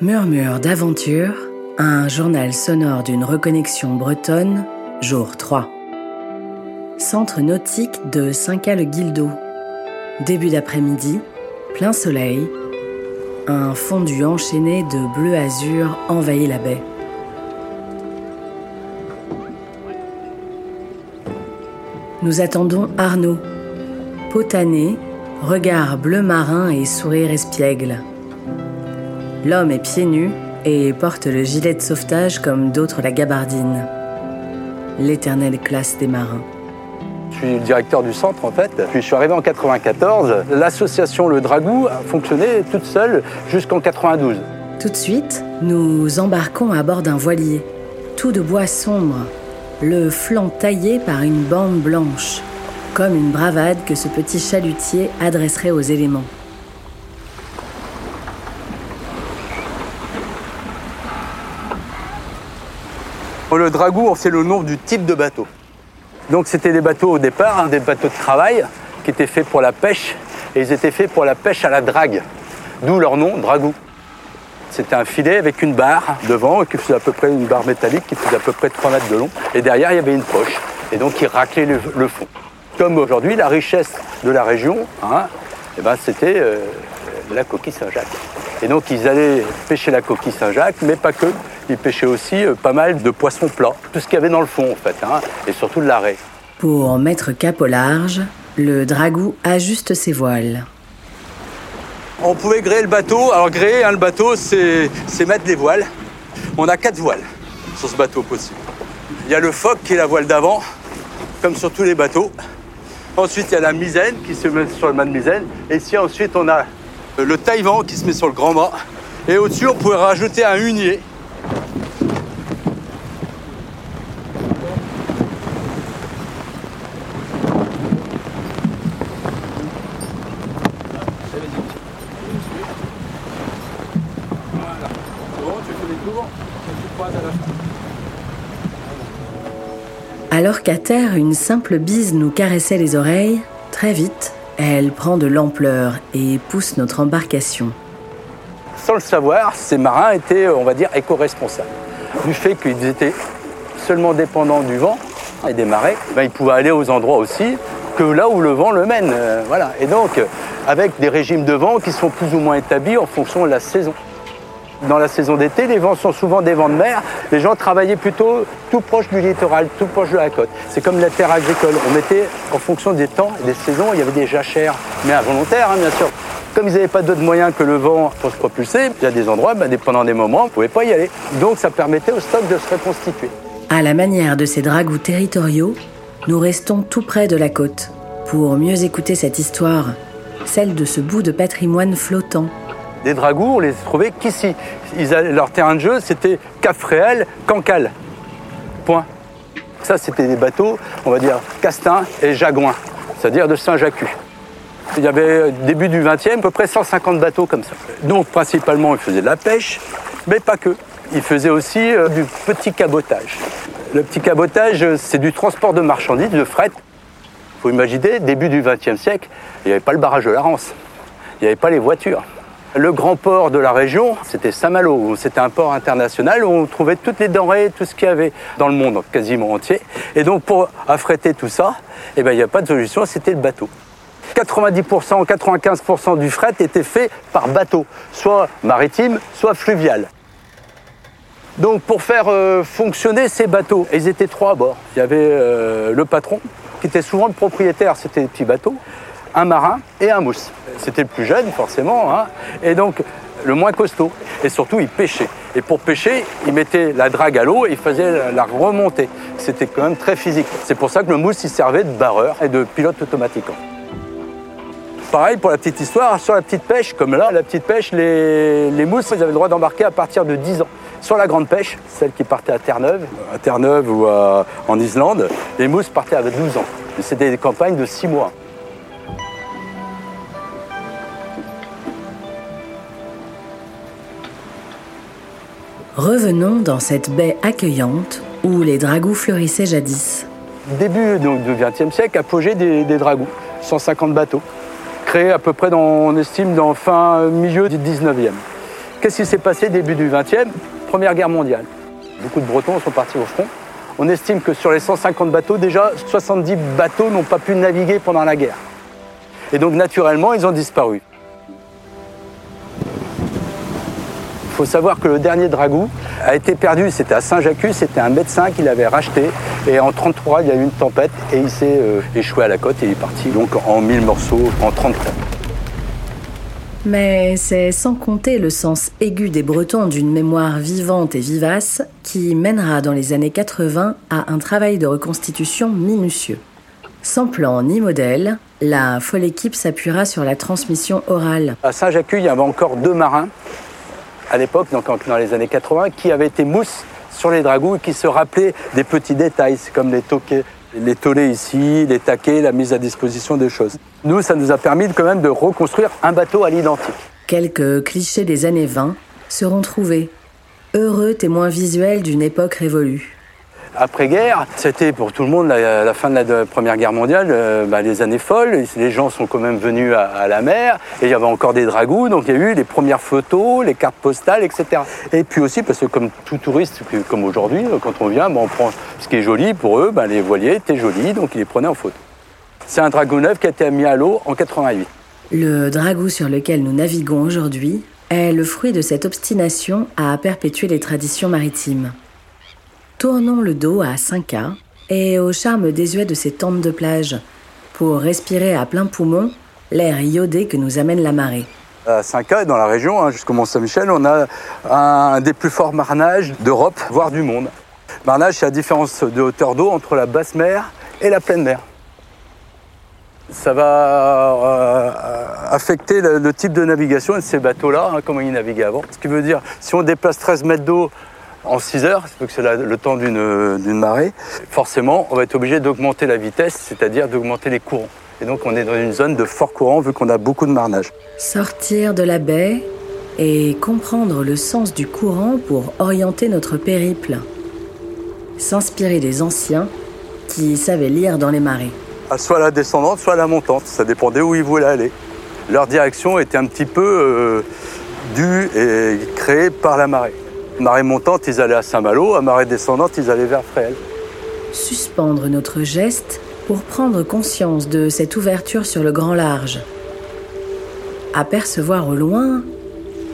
Murmure d'aventure, un journal sonore d'une reconnexion bretonne, jour 3. Centre nautique de Saint-Cal-Guildo. Début d'après-midi, plein soleil, un fondu enchaîné de bleu azur envahit la baie. Nous attendons Arnaud, potané, regard bleu marin et sourire espiègle. L'homme est pieds nus et porte le gilet de sauvetage comme d'autres la gabardine. L'éternelle classe des marins. Je suis le directeur du centre en fait. Puis je suis arrivé en 94. L'association Le Dragou a fonctionné toute seule jusqu'en 92. Tout de suite, nous embarquons à bord d'un voilier, tout de bois sombre, le flanc taillé par une bande blanche, comme une bravade que ce petit chalutier adresserait aux éléments. Le dragou, c'est le nom du type de bateau. Donc c'était des bateaux au départ, hein, des bateaux de travail qui étaient faits pour la pêche et ils étaient faits pour la pêche à la drague. D'où leur nom, dragou. C'était un filet avec une barre devant qui faisait à peu près une barre métallique qui faisait à peu près 3 mètres de long. Et derrière, il y avait une poche. Et donc, il raclait le, le fond. Comme aujourd'hui, la richesse de la région, hein, eh ben, c'était euh, la coquille Saint-Jacques. Et donc, ils allaient pêcher la coquille Saint-Jacques, mais pas que. Ils pêchaient aussi euh, pas mal de poissons plats, tout ce qu'il y avait dans le fond, en fait, hein, et surtout de l'arrêt. Pour mettre cap au large, le dragou ajuste ses voiles. On pouvait gréer le bateau. Alors gréer hein, le bateau, c'est mettre des voiles. On a quatre voiles sur ce bateau possible. Il y a le foc qui est la voile d'avant, comme sur tous les bateaux. Ensuite, il y a la misaine qui se met sur le mât de misaine. Et ici, ensuite, on a le taille-vent qui se met sur le grand mât. Et au-dessus, on pouvait rajouter un hunier. Alors qu'à terre, une simple bise nous caressait les oreilles, très vite, elle prend de l'ampleur et pousse notre embarcation. Sans le savoir, ces marins étaient, on va dire, éco-responsables. Du fait qu'ils étaient seulement dépendants du vent et des marées, ben, ils pouvaient aller aux endroits aussi que là où le vent le mène. euh, voilà. Et donc, euh, avec des régimes de vent qui sont plus ou moins établis en fonction de la saison. Dans la saison d'été, les vents sont souvent des vents de mer. Les gens travaillaient plutôt tout proche du littoral, tout proche de la côte. C'est comme la terre agricole. On mettait, en fonction des temps et des saisons, il y avait des jachères, mais involontaires, hein, bien sûr. Comme ils n'avaient pas d'autres moyens que le vent pour se propulser, il y a des endroits, ben, pendant des moments, on ne pouvait pas y aller. Donc ça permettait au stock de se reconstituer. À la manière de ces dragous territoriaux, nous restons tout près de la côte pour mieux écouter cette histoire, celle de ce bout de patrimoine flottant. Des dragous, on les trouvait qu'ici. Leur terrain de jeu, c'était Cap Fréhel, Cancale. Point. Ça, c'était des bateaux, on va dire, Castin et Jagouin, c'est-à-dire de Saint-Jacques. Il y avait, euh, début du 20e, à peu près 150 bateaux comme ça. Donc, principalement, ils faisaient de la pêche, mais pas que. Ils faisaient aussi euh, du petit cabotage. Le petit cabotage, euh, c'est du transport de marchandises, de fret. Il faut imaginer, début du 20e siècle, il n'y avait pas le barrage de la Rance. Il n'y avait pas les voitures. Le grand port de la région, c'était Saint-Malo. C'était un port international où on trouvait toutes les denrées, tout ce qu'il y avait dans le monde quasiment entier. Et donc pour affréter tout ça, eh ben, il n'y a pas de solution, c'était le bateau. 90%, 95% du fret était fait par bateau, soit maritime, soit fluvial. Donc pour faire euh, fonctionner ces bateaux, ils étaient trois à bord. Il y avait euh, le patron, qui était souvent le propriétaire, c'était des petits bateaux, un marin et un mousse. C'était le plus jeune forcément, hein, et donc le moins costaud. Et surtout, il pêchait. Et pour pêcher, il mettait la drague à l'eau et il faisait la- remonter. C'était quand même très physique. C'est pour ça que le mousse, il servait de barreur et de pilote automatique. Pareil pour la petite histoire, sur la petite pêche, comme là, la petite pêche, les, les mousses, ils avaient le droit d'embarquer à partir de 10 ans. Sur la grande pêche, celle qui partait à Terre-Neuve, à Terre-Neuve ou à- en Islande, les mousses partaient avec 12 ans. C'était des campagnes de 6 mois. Revenons dans cette baie accueillante où les dragous fleurissaient jadis. Début donc, du XXe siècle, apogée des, des dragouts, 150 bateaux, à peu près, dans, on estime, dans fin milieu du XIXe. Qu'est-ce qui s'est passé début du XXe Première guerre mondiale. Beaucoup de Bretons sont partis au front. On estime que sur les 150 bateaux, déjà 70 bateaux n'ont pas pu naviguer pendant la guerre. Et donc naturellement, ils ont disparu. Il faut savoir que le dernier dragou a été perdu, c'était à Saint-Jacques, c'était un médecin qui l'avait racheté. Et en 33, il y a eu une tempête et il s'est euh, échoué à la côte et il est parti donc en 1000 morceaux en 33. Mais c'est sans compter le sens aigu des Bretons d'une mémoire vivante et vivace qui mènera dans les années 80 à un travail de reconstitution minutieux. Sans plan ni modèle, la folle équipe s'appuiera sur la transmission orale. À Saint-Jacques, il y avait encore deux marins à l'époque, donc dans les années 80, qui avaient été mousse sur les dragouts et qui se rappelaient des petits détails, comme les toquets, les tolets ici, les taquets, la mise à disposition des choses. Nous, ça nous a permis quand même de reconstruire un bateau à l'identique. Quelques clichés des années 20 seront trouvés, heureux témoins visuels d'une époque révolue. Après-guerre, c'était pour tout le monde la, fin de la Première Guerre mondiale, euh, bah, les années folles. Les gens sont quand même venus à, la mer et il y avait encore des dragouts, donc il y a eu les premières photos, les cartes postales, etc. Et puis aussi parce que comme tout touriste, comme aujourd'hui, quand on vient, on prend ce qui est joli pour eux, bah, les voiliers étaient jolis, donc ils les prenaient en photo. C'est un dragon neuf qui a été mis à l'eau en 88. Le dragou sur lequel nous naviguons aujourd'hui est le fruit de cette obstination à perpétuer les traditions maritimes. Tournons le dos à 5K et au charme désuet de ces tentes de plage pour respirer à plein poumon l'air iodé que nous amène la marée. À 5K, dans la région, hein, jusqu'au Mont-Saint-Michel, on a un des plus forts marnages d'Europe, voire du monde. Marnage, c'est la différence de hauteur d'eau entre la basse mer et la pleine mer. Ça va euh, affecter le, type de navigation de ces bateaux-là, hein, comment ils naviguaient avant. Ce qui veut dire, si on déplace 13 mètres d'eau en 6 heures, que c'est le temps d'une marée, forcément, on va être obligé d'augmenter la vitesse, c'est-à-dire d'augmenter les courants. Et donc, on est dans une zone de fort courant vu qu'on a beaucoup de marnage. Sortir de la baie et comprendre le sens du courant pour orienter notre périple. S'inspirer des anciens qui savaient lire dans les marées. Ah, soit la descendante, soit la montante, ça dépendait où ils voulaient aller. Leur direction était un petit peu euh, due et créée par la marée. Marée montante, ils allaient à Saint-Malo, à marée descendante, ils allaient vers Fréhel. Suspendre notre geste pour prendre conscience de cette ouverture sur le grand large. Apercevoir au loin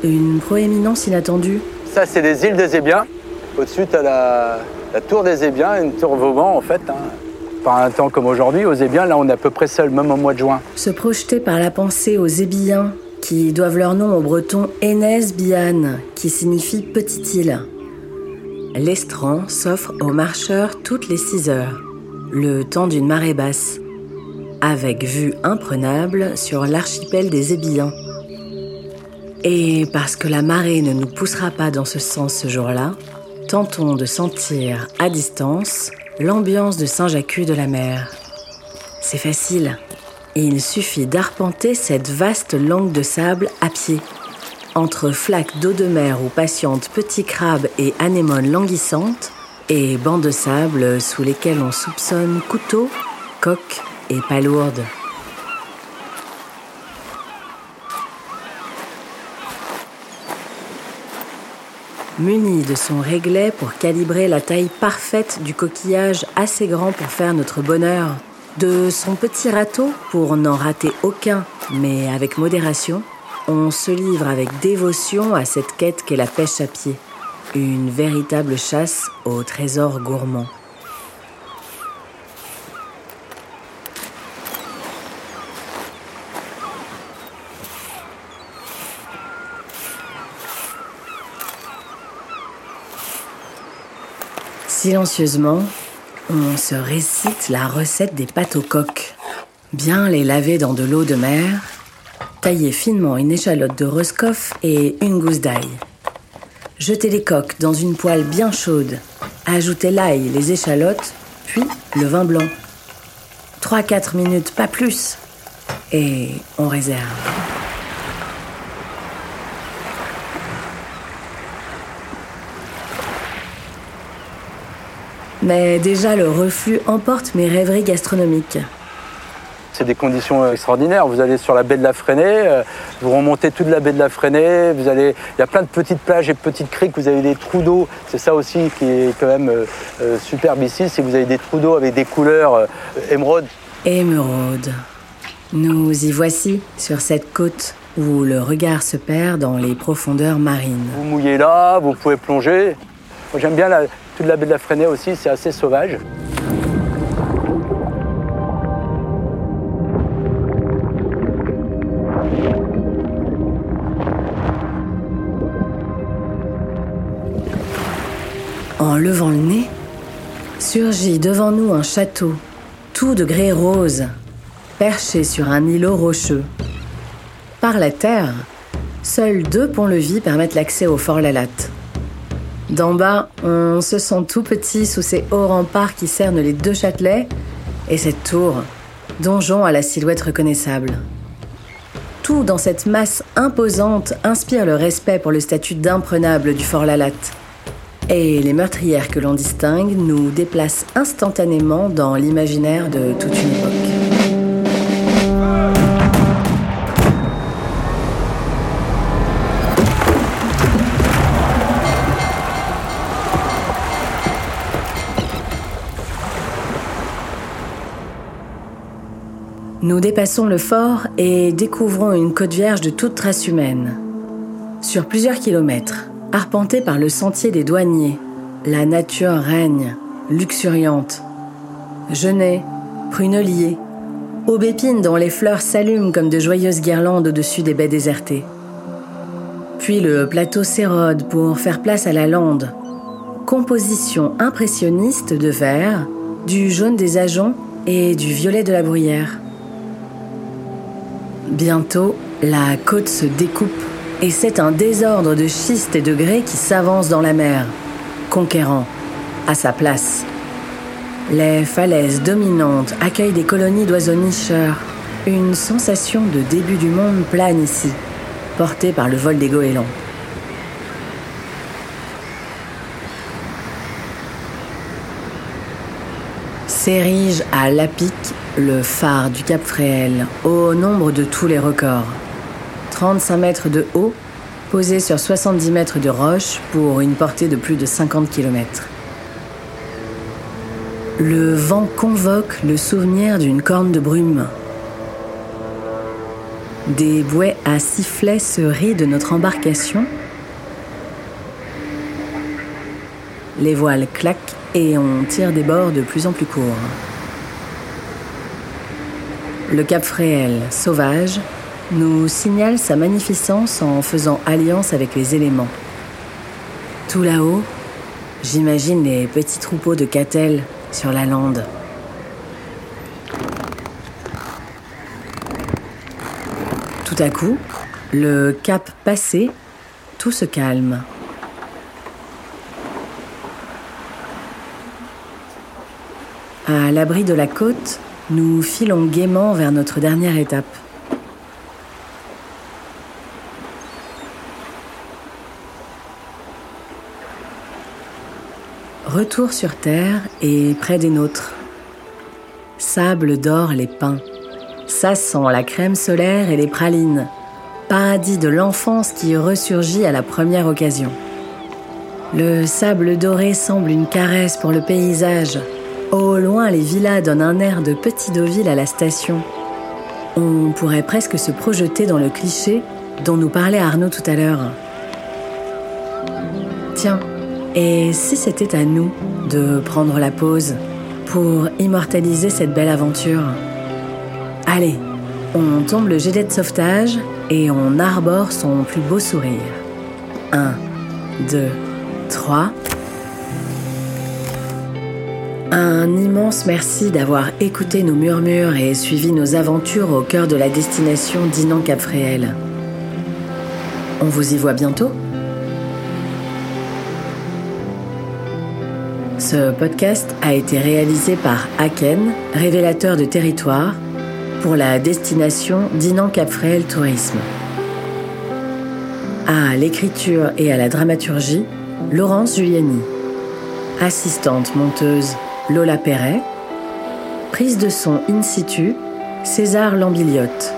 une proéminence inattendue. Ça, c'est les îles des Ébiens. Au-dessus, tu as la, tour des Ébiens, une tour Vauban en fait. Hein. Par un temps comme aujourd'hui, aux Ébiens, là, on est à peu près seul, même au mois de juin. Se projeter par la pensée aux Ébiens, qui doivent leur nom au breton Enes Bian, qui signifie petite île. L'estran s'offre aux marcheurs toutes les 6 heures, le temps d'une marée basse, avec vue imprenable sur l'archipel des Ébillans. Et parce que la marée ne nous poussera pas dans ce sens ce jour-là, tentons de sentir à distance l'ambiance de Saint-Jacques de la mer. C'est facile, il suffit d'arpenter cette vaste langue de sable à pied. Entre flaques d'eau de mer où patientent petits crabes et anémones languissantes, et bancs de sable sous lesquels on soupçonne couteaux, coques et palourdes. Muni de son réglet pour calibrer la taille parfaite du coquillage assez grand pour faire notre bonheur, de son petit râteau, pour n'en rater aucun, mais avec modération, on se livre avec dévotion à cette quête qu'est la pêche à pied, une véritable chasse au trésor gourmand. Silencieusement, on se récite la recette des pâtes aux coques. Bien les laver dans de l'eau de mer, tailler finement une échalote de Roscoff et une gousse d'ail. Jeter les coques dans une poêle bien chaude. Ajouter l'ail, les échalotes, puis le vin blanc. 3-4 minutes, pas plus. Et on réserve. Mais déjà, le reflux emporte mes rêveries gastronomiques. c'est des conditions extraordinaires. Vous allez sur la baie de la Fresnay, vous remontez toute la baie de la Fresnay, vous allez, il y a plein de petites plages et petites criques, vous avez des trous d'eau. C'est ça aussi qui est quand même superbe ici, c'est que vous avez des trous d'eau avec des couleurs émeraude. Émeraude. Nous y voici, sur cette côte où le regard se perd dans les profondeurs marines. Vous mouillez là, vous pouvez plonger. J'aime bien la, toute la baie de la Fresnay aussi, c'est assez sauvage. En levant le nez, surgit devant nous un château, tout de grès rose, perché sur un îlot rocheux. Par la terre, seuls deux ponts-levis permettent l'accès au fort Lalatte. D'en bas, on se sent tout petit sous ces hauts remparts qui cernent les deux châtelets et cette tour, donjon à la silhouette reconnaissable. Tout dans cette masse imposante inspire le respect pour le statut d'imprenable du fort Lalatte. Et les meurtrières que l'on distingue nous déplacent instantanément dans l'imaginaire de toute une époque. Nous dépassons le fort et découvrons une côte vierge de toute trace humaine. Sur plusieurs kilomètres, arpentée par le sentier des douaniers, la nature règne, luxuriante. Genêts, pruneliers, aubépines dont les fleurs s'allument comme de joyeuses guirlandes au-dessus des baies désertées. Puis le plateau s'érode pour faire place à la lande, composition impressionniste de vert, du jaune des ajoncs et du violet de la bruyère. Bientôt, la côte se découpe et c'est un désordre de schistes et de grès qui s'avance dans la mer, conquérant à sa place. Les falaises dominantes accueillent des colonies d'oiseaux nicheurs. Une sensation de début du monde plane ici, portée par le vol des goélands. S'érige à Lapic le phare du Cap Fréhel, au nombre de tous les records. 35 mètres de haut, posé sur 70 mètres de roche pour une portée de plus de 50 km. Le vent convoque le souvenir d'une corne de brume. Des bouées à sifflets se rient de notre embarcation. Les voiles claquent et on tire des bords de plus en plus courts. Le Cap Fréhel, sauvage, nous signale sa magnificence en faisant alliance avec les éléments. Tout là-haut, j'imagine les petits troupeaux de catelles sur la lande. Tout à coup, le cap passé, tout se calme. À l'abri de la côte, nous filons gaiement vers notre dernière étape. Retour sur Terre et près des nôtres. Sable d'or les pins. Ça sent la crème solaire et les pralines. Paradis de l'enfance qui ressurgit à la première occasion. Le sable doré semble une caresse pour le paysage, au loin, les villas donnent un air de petit Deauville à la station. On pourrait presque se projeter dans le cliché dont nous parlait Arnaud tout à l'heure. Tiens, et si c'était à nous de prendre la pause pour immortaliser cette belle aventure? Allez, on tombe le gilet de sauvetage et on arbore son plus beau sourire. Un, deux, trois. Un immense merci d'avoir écouté nos murmures et suivi nos aventures au cœur de la destination Dinan Cap Fréhel. On vous y voit bientôt. Ce podcast a été réalisé par Aken, révélateur de territoire, pour la destination Dinan Cap Fréhel Tourisme. À l'écriture et à la dramaturgie, Laurence Giuliani. Assistante monteuse, Lola Perret. Prise de son in situ, César Lambiliotte.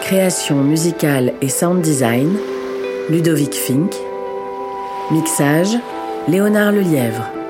Création musicale et sound design, Ludovic Fink. Mixage, Léonard Lelièvre.